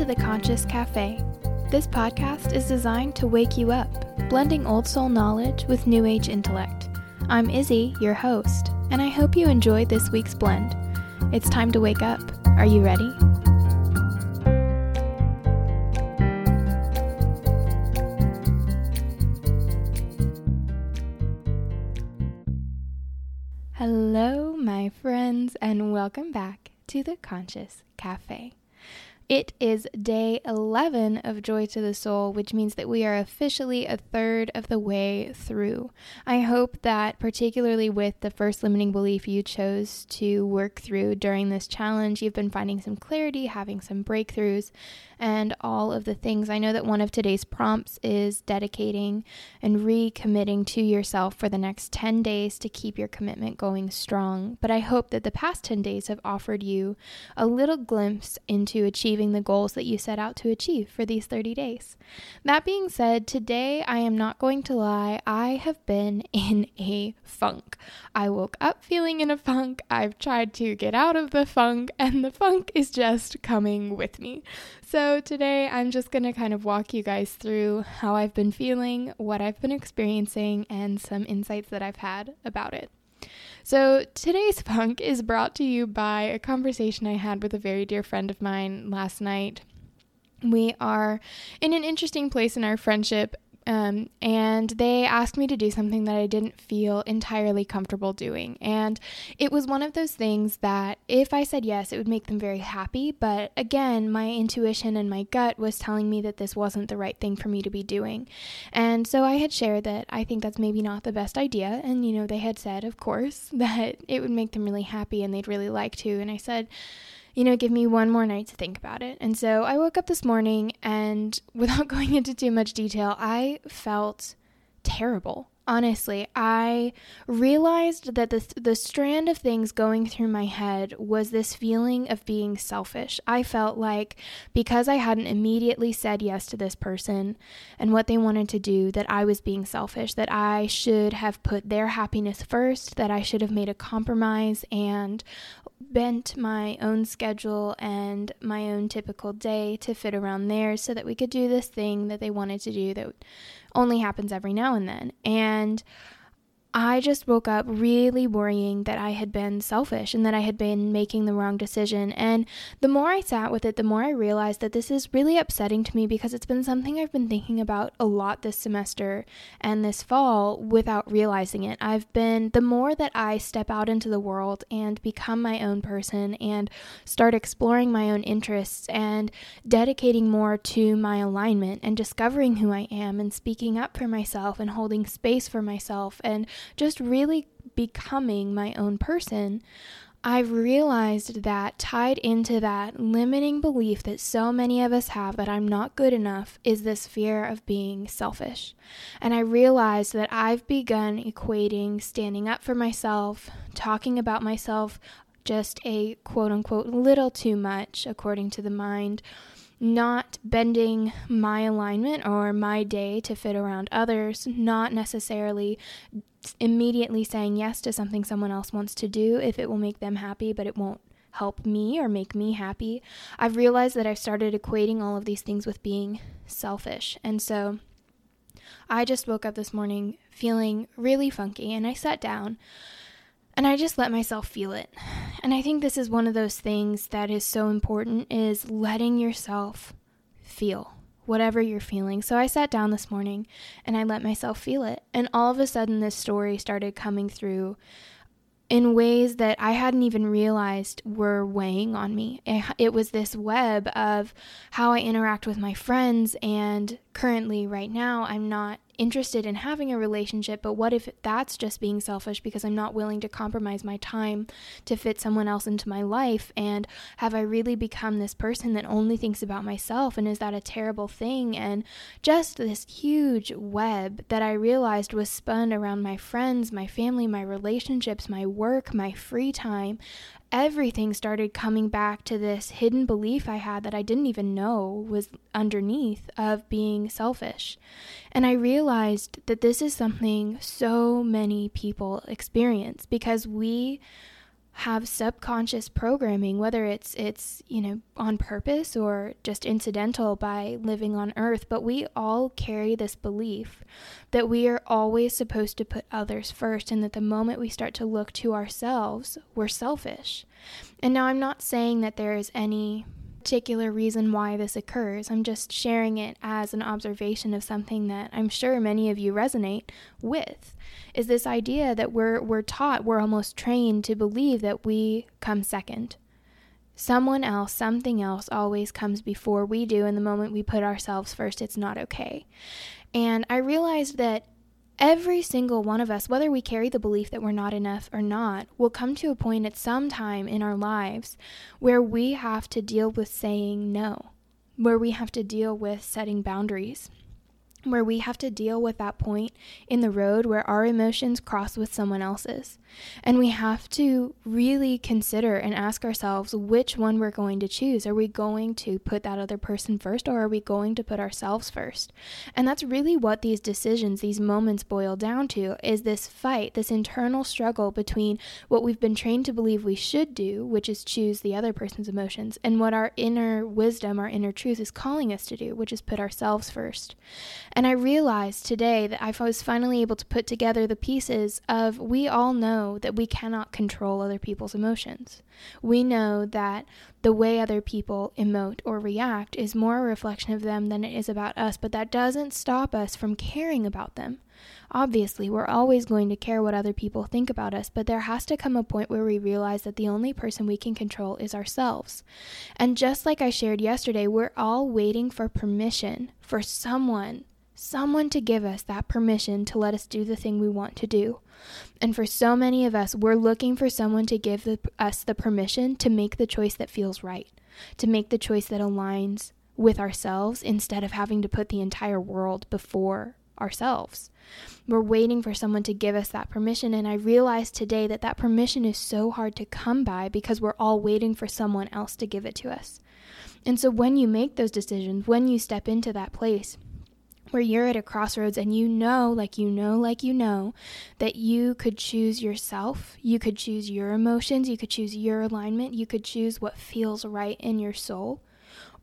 to the Conscious Cafe. This podcast is designed to wake you up, blending old soul knowledge with new age intellect. I'm Izzy, your host, and I hope you enjoyed this week's blend. It's time to wake up. Are you ready? Hello, my friends, and welcome back to the Conscious Cafe. It is day 11 of Joy to the Soul, which means that we are officially a third of the way through. I hope that, particularly with the first limiting belief you chose to work through during this challenge, you've been finding some clarity, having some breakthroughs, and all of the things. I know that one of today's prompts is dedicating and recommitting to yourself for the next 10 days to keep your commitment going strong. But I hope that the past 10 days have offered you a little glimpse into achieving the goals that you set out to achieve for these 30 days. That being said, today I am not going to lie, I have been in a funk. I woke up feeling in a funk. I've tried to get out of the funk, and the funk is just coming with me. So, today I'm just going to kind of walk you guys through how I've been feeling, what I've been experiencing, and some insights that I've had about it. So, today's funk is brought to you by a conversation I had with a very dear friend of mine last night. We are in an interesting place in our friendship um, and they asked me to do something that I didn't feel entirely comfortable doing. And it was one of those things that if I said yes, it would make them very happy. But again, my intuition and my gut was telling me that this wasn't the right thing for me to be doing. And so I had shared that I think that's maybe not the best idea. And, you know, they had said, of course, that it would make them really happy and they'd really like to. And I said, you know, give me one more night to think about it. And so I woke up this morning and without going into too much detail, I felt terrible. Honestly, I realized that the, the strand of things going through my head was this feeling of being selfish. I felt like because I hadn't immediately said yes to this person and what they wanted to do, that I was being selfish, that I should have put their happiness first, that I should have made a compromise and bent my own schedule and my own typical day to fit around theirs so that we could do this thing that they wanted to do that only happens every now and then. And I just woke up really worrying that I had been selfish and that I had been making the wrong decision. And the more I sat with it, the more I realized that this is really upsetting to me because it's been something I've been thinking about a lot this semester and this fall without realizing it. I've been, the more that I step out into the world and become my own person and start exploring my own interests and dedicating more to my alignment and discovering who I am and speaking up for myself and holding space for myself and just really becoming my own person, I've realized that tied into that limiting belief that so many of us have that I'm not good enough is this fear of being selfish. And I realized that I've begun equating standing up for myself, talking about myself just a quote unquote little too much, according to the mind, not bending my alignment or my day to fit around others, not necessarily immediately saying yes to something someone else wants to do if it will make them happy, but it won't help me or make me happy. I've realized that I've started equating all of these things with being selfish. And so I just woke up this morning feeling really funky and I sat down and I just let myself feel it. And I think this is one of those things that is so important is letting yourself feel whatever you're feeling. So I sat down this morning and I let myself feel it. And all of a sudden this story started coming through in ways that I hadn't even realized were weighing on me. It was this web of how I interact with my friends, and currently, right now, I'm not interested in having a relationship, but what if that's just being selfish because I'm not willing to compromise my time to fit someone else into my life? And have I really become this person that only thinks about myself? And is that a terrible thing? And just this huge web that I realized was spun around my friends, my family, my relationships, my work, my free time, everything started coming back to this hidden belief I had that I didn't even know was underneath of being selfish. And I realized that this is something so many people experience because we have subconscious programming whether it's it's you know on purpose or just incidental by living on earth but we all carry this belief that we are always supposed to put others first and that the moment we start to look to ourselves we're selfish. And now i'm not saying that there is any particular reason why this occurs. I'm just sharing it as an observation of something that I'm sure many of you resonate with. Is this idea that we're we're taught, we're almost trained to believe that we come second. Someone else, something else always comes before we do, and the moment we put ourselves first, it's not okay. And I realized that Every single one of us, whether we carry the belief that we're not enough or not, will come to a point at some time in our lives where we have to deal with saying no, where we have to deal with setting boundaries where we have to deal with that point in the road where our emotions cross with someone else's. And we have to really consider and ask ourselves which one we're going to choose. Are we going to put that other person first or are we going to put ourselves first? And that's really what these decisions, these moments boil down to is this fight, this internal struggle between what we've been trained to believe we should do, which is choose the other person's emotions, and what our inner wisdom, our inner truth is calling us to do, which is put ourselves first. And I realized today that I was finally able to put together the pieces of we all know that we cannot control other people's emotions. We know that the way other people emote or react is more a reflection of them than it is about us, but that doesn't stop us from caring about them. Obviously, we're always going to care what other people think about us, but there has to come a point where we realize that the only person we can control is ourselves. And just like I shared yesterday, we're all waiting for permission for someone someone to give us that permission to let us do the thing we want to do. And for so many of us, we're looking for someone to give the, us the permission to make the choice that feels right, to make the choice that aligns with ourselves instead of having to put the entire world before ourselves. We're waiting for someone to give us that permission. And I realized today that that permission is so hard to come by because we're all waiting for someone else to give it to us. And so when you make those decisions, when you step into that place, where you're at a crossroads and you know, like you know, like you know, that you could choose yourself, you could choose your emotions, you could choose your alignment, you could choose what feels right in your soul,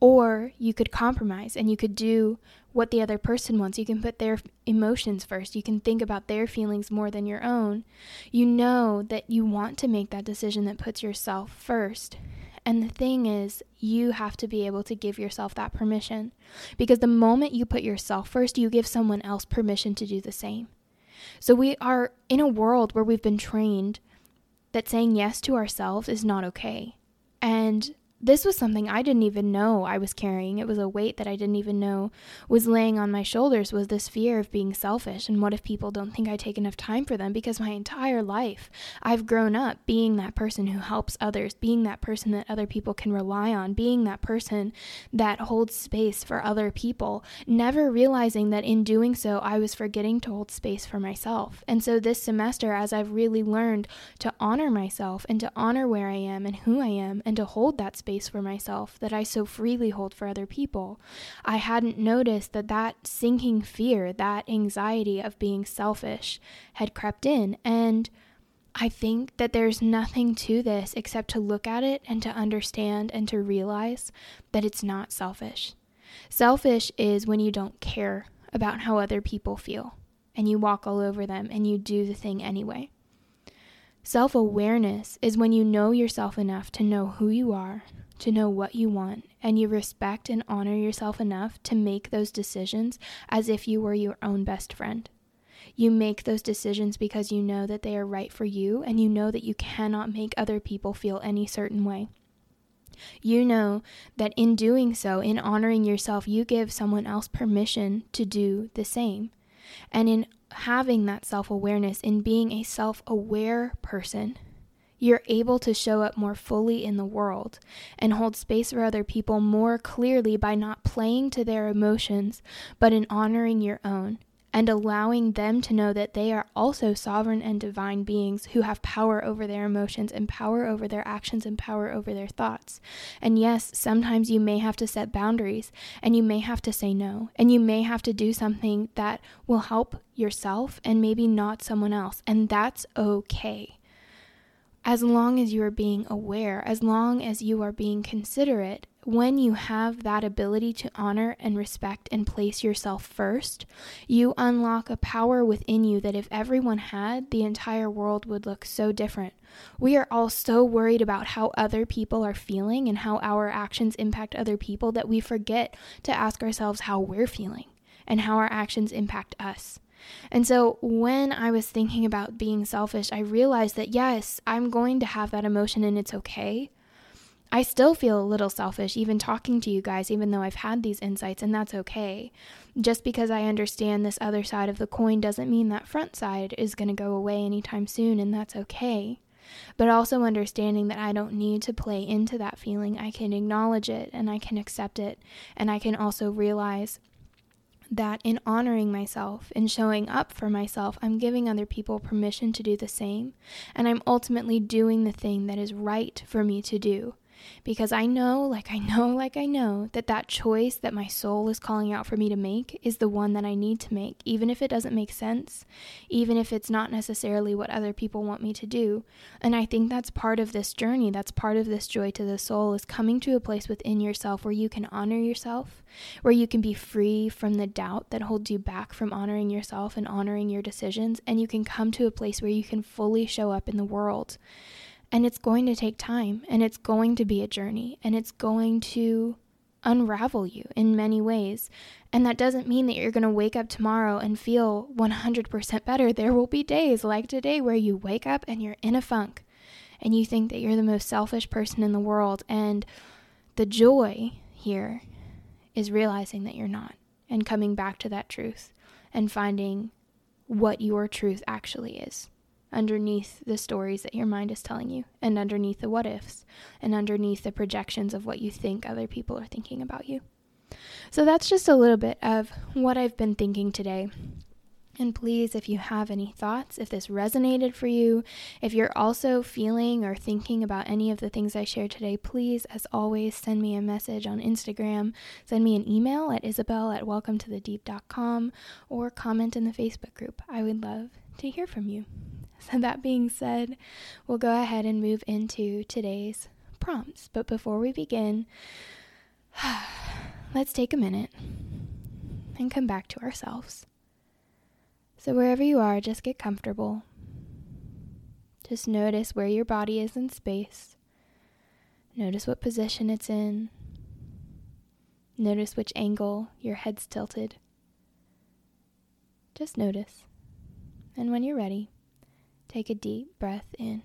or you could compromise and you could do what the other person wants. You can put their emotions first, you can think about their feelings more than your own. You know that you want to make that decision that puts yourself first. And the thing is, you have to be able to give yourself that permission. Because the moment you put yourself first, you give someone else permission to do the same. So we are in a world where we've been trained that saying yes to ourselves is not okay. And this was something I didn't even know I was carrying. It was a weight that I didn't even know was laying on my shoulders was this fear of being selfish and what if people don't think I take enough time for them because my entire life I've grown up being that person who helps others, being that person that other people can rely on, being that person that holds space for other people, never realizing that in doing so I was forgetting to hold space for myself. And so this semester as I've really learned to honor myself and to honor where I am and who I am and to hold that space space for myself that I so freely hold for other people. I hadn't noticed that that sinking fear, that anxiety of being selfish had crept in. And I think that there's nothing to this except to look at it and to understand and to realize that it's not selfish. Selfish is when you don't care about how other people feel and you walk all over them and you do the thing anyway. Self awareness is when you know yourself enough to know who you are, to know what you want, and you respect and honor yourself enough to make those decisions as if you were your own best friend. You make those decisions because you know that they are right for you, and you know that you cannot make other people feel any certain way. You know that in doing so, in honoring yourself, you give someone else permission to do the same. And in having that self awareness, in being a self aware person, you're able to show up more fully in the world and hold space for other people more clearly by not playing to their emotions, but in honoring your own and allowing them to know that they are also sovereign and divine beings who have power over their emotions and power over their actions and power over their thoughts. And yes, sometimes you may have to set boundaries and you may have to say no, and you may have to do something that will help yourself and maybe not someone else, and that's okay. As long as you are being aware, as long as you are being considerate, when you have that ability to honor and respect and place yourself first, you unlock a power within you that if everyone had, the entire world would look so different. We are all so worried about how other people are feeling and how our actions impact other people that we forget to ask ourselves how we're feeling and how our actions impact us. And so when I was thinking about being selfish, I realized that yes, I'm going to have that emotion and it's okay. I still feel a little selfish even talking to you guys, even though I've had these insights, and that's okay. Just because I understand this other side of the coin doesn't mean that front side is going to go away anytime soon, and that's okay. But also understanding that I don't need to play into that feeling. I can acknowledge it and I can accept it, and I can also realize that in honoring myself and showing up for myself, I'm giving other people permission to do the same, and I'm ultimately doing the thing that is right for me to do because I know, like I know, like I know, that that choice that my soul is calling out for me to make is the one that I need to make, even if it doesn't make sense, even if it's not necessarily what other people want me to do. And I think that's part of this journey, that's part of this joy to the soul, is coming to a place within yourself where you can honor yourself, where you can be free from the doubt that holds you back from honoring yourself and honoring your decisions, and you can come to a place where you can fully show up in the world. And it's going to take time and it's going to be a journey and it's going to unravel you in many ways. And that doesn't mean that you're going to wake up tomorrow and feel 100% better. There will be days like today where you wake up and you're in a funk and you think that you're the most selfish person in the world. And the joy here is realizing that you're not and coming back to that truth and finding what your truth actually is underneath the stories that your mind is telling you, and underneath the what ifs, and underneath the projections of what you think other people are thinking about you. So that's just a little bit of what I've been thinking today. And please, if you have any thoughts, if this resonated for you, if you're also feeling or thinking about any of the things I shared today, please, as always, send me a message on Instagram, send me an email at isabel at welcometothedeep.com, or comment in the Facebook group. I would love to hear from you. So, that being said, we'll go ahead and move into today's prompts. But before we begin, let's take a minute and come back to ourselves. So, wherever you are, just get comfortable. Just notice where your body is in space. Notice what position it's in. Notice which angle your head's tilted. Just notice. And when you're ready, Take a deep breath in.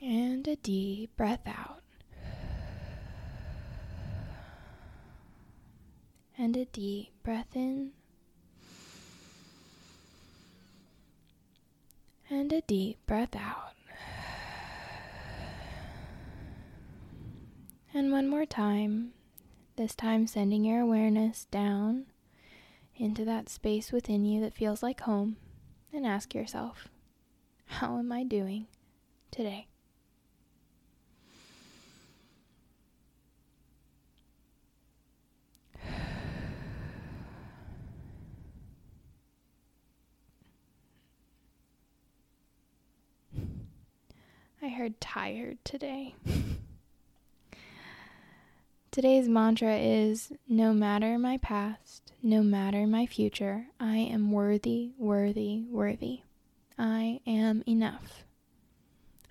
And a deep breath out. And a deep breath in. And a deep breath out. And one more time, this time sending your awareness down into that space within you that feels like home and ask yourself, How am I doing today? I heard tired today. Today's mantra is No matter my past, no matter my future, I am worthy, worthy, worthy. I am enough.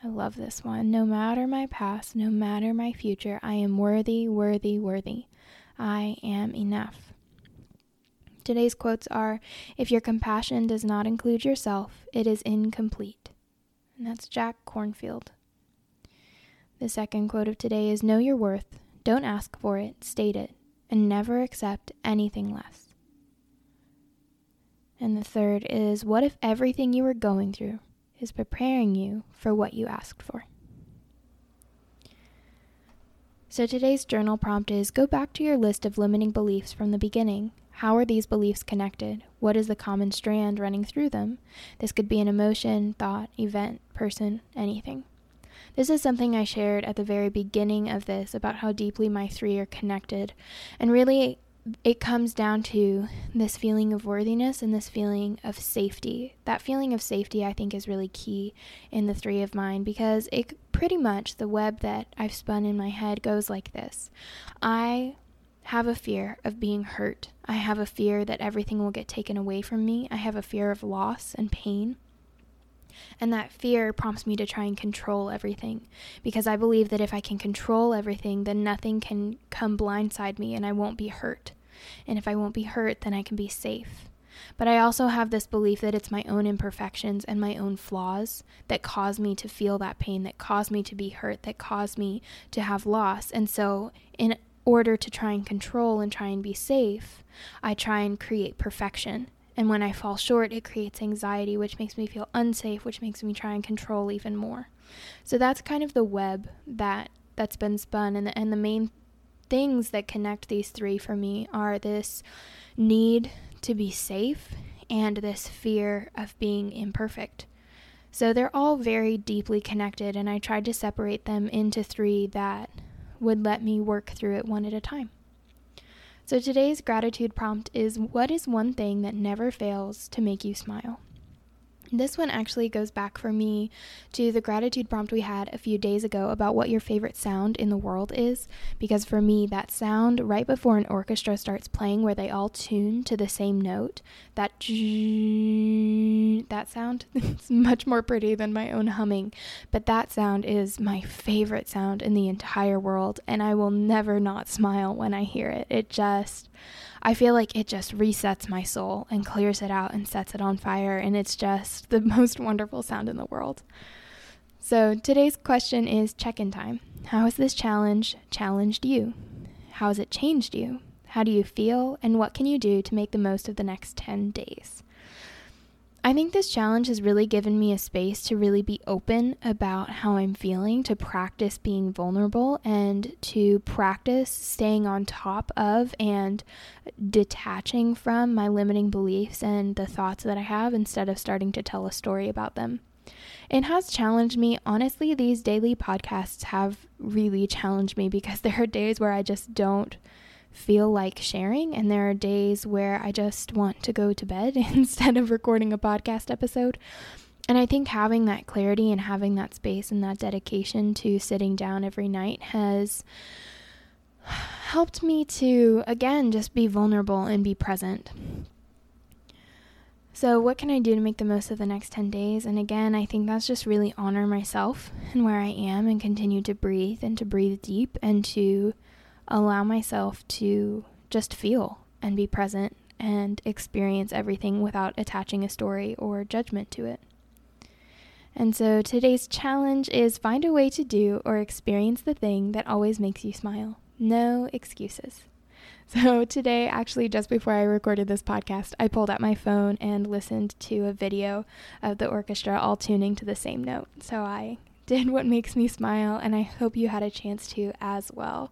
I love this one. No matter my past, no matter my future, I am worthy, worthy, worthy. I am enough. Today's quotes are If your compassion does not include yourself, it is incomplete. And that's Jack Kornfield. The second quote of today is Know your worth, don't ask for it, state it, and never accept anything less. And the third is what if everything you are going through is preparing you for what you asked for? So today's journal prompt is go back to your list of limiting beliefs from the beginning. How are these beliefs connected? What is the common strand running through them? This could be an emotion, thought, event, person, anything. This is something I shared at the very beginning of this about how deeply my three are connected. And really, it comes down to this feeling of worthiness and this feeling of safety. That feeling of safety, I think, is really key in the three of mine because it pretty much the web that I've spun in my head goes like this I have a fear of being hurt. I have a fear that everything will get taken away from me. I have a fear of loss and pain. And that fear prompts me to try and control everything because I believe that if I can control everything, then nothing can come blindside me and I won't be hurt. And if I won't be hurt, then I can be safe. But I also have this belief that it's my own imperfections and my own flaws that cause me to feel that pain, that cause me to be hurt, that cause me to have loss. And so, in order to try and control and try and be safe, I try and create perfection. And when I fall short, it creates anxiety, which makes me feel unsafe, which makes me try and control even more. So that's kind of the web that that's been spun and the, and the main things that connect these three for me are this need to be safe and this fear of being imperfect. So they're all very deeply connected, and I tried to separate them into three that would let me work through it one at a time. So today's gratitude prompt is What is one thing that never fails to make you smile? This one actually goes back for me to the gratitude prompt we had a few days ago about what your favorite sound in the world is. Because for me, that sound right before an orchestra starts playing, where they all tune to the same note, that that sound, it's much more pretty than my own humming. But that sound is my favorite sound in the entire world, and I will never not smile when I hear it. It just, I feel like it just resets my soul and clears it out and sets it on fire, and it's just the most wonderful sound in the world. So today's question is check in time. How has this challenge challenged you? How has it changed you? How do you feel? And what can you do to make the most of the next 10 days? I think this challenge has really given me a space to really be open about how I'm feeling, to practice being vulnerable, and to practice staying on top of and detaching from my limiting beliefs and the thoughts that I have instead of starting to tell a story about them. It has challenged me. Honestly, these daily podcasts have really challenged me because there are days where I just don't feel like sharing, and there are days where I just want to go to bed instead of recording a podcast episode. And I think having that clarity and having that space and that dedication to sitting down every night has helped me to, again, just be vulnerable and be present. So, what can I do to make the most of the next 10 days? And again, I think that's just really honor myself and where I am and continue to breathe and to breathe deep and to allow myself to just feel and be present and experience everything without attaching a story or judgment to it. And so today's challenge is find a way to do or experience the thing that always makes you smile. No excuses. So, today, actually, just before I recorded this podcast, I pulled out my phone and listened to a video of the orchestra all tuning to the same note. So, I did what makes me smile, and I hope you had a chance to as well.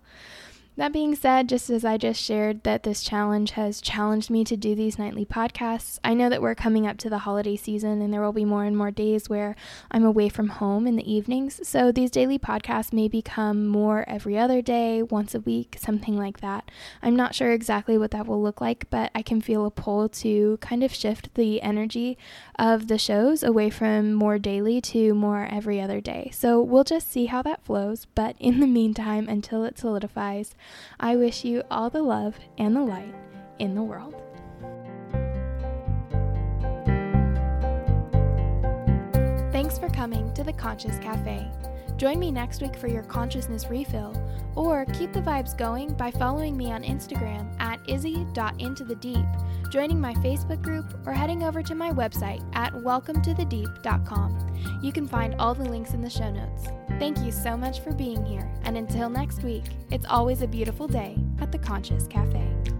That being said, just as I just shared that this challenge has challenged me to do these nightly podcasts, I know that we're coming up to the holiday season and there will be more and more days where I'm away from home in the evenings. So these daily podcasts may become more every other day, once a week, something like that. I'm not sure exactly what that will look like, but I can feel a pull to kind of shift the energy of the shows away from more daily to more every other day. So we'll just see how that flows. But in the meantime, until it solidifies, I wish you all the love and the light in the world. Thanks for coming to the Conscious Cafe. Join me next week for your consciousness refill, or keep the vibes going by following me on Instagram at izzy.intothedeep, joining my Facebook group, or heading over to my website at welcometothedeep.com. You can find all the links in the show notes. Thank you so much for being here, and until next week, it's always a beautiful day at the Conscious Cafe.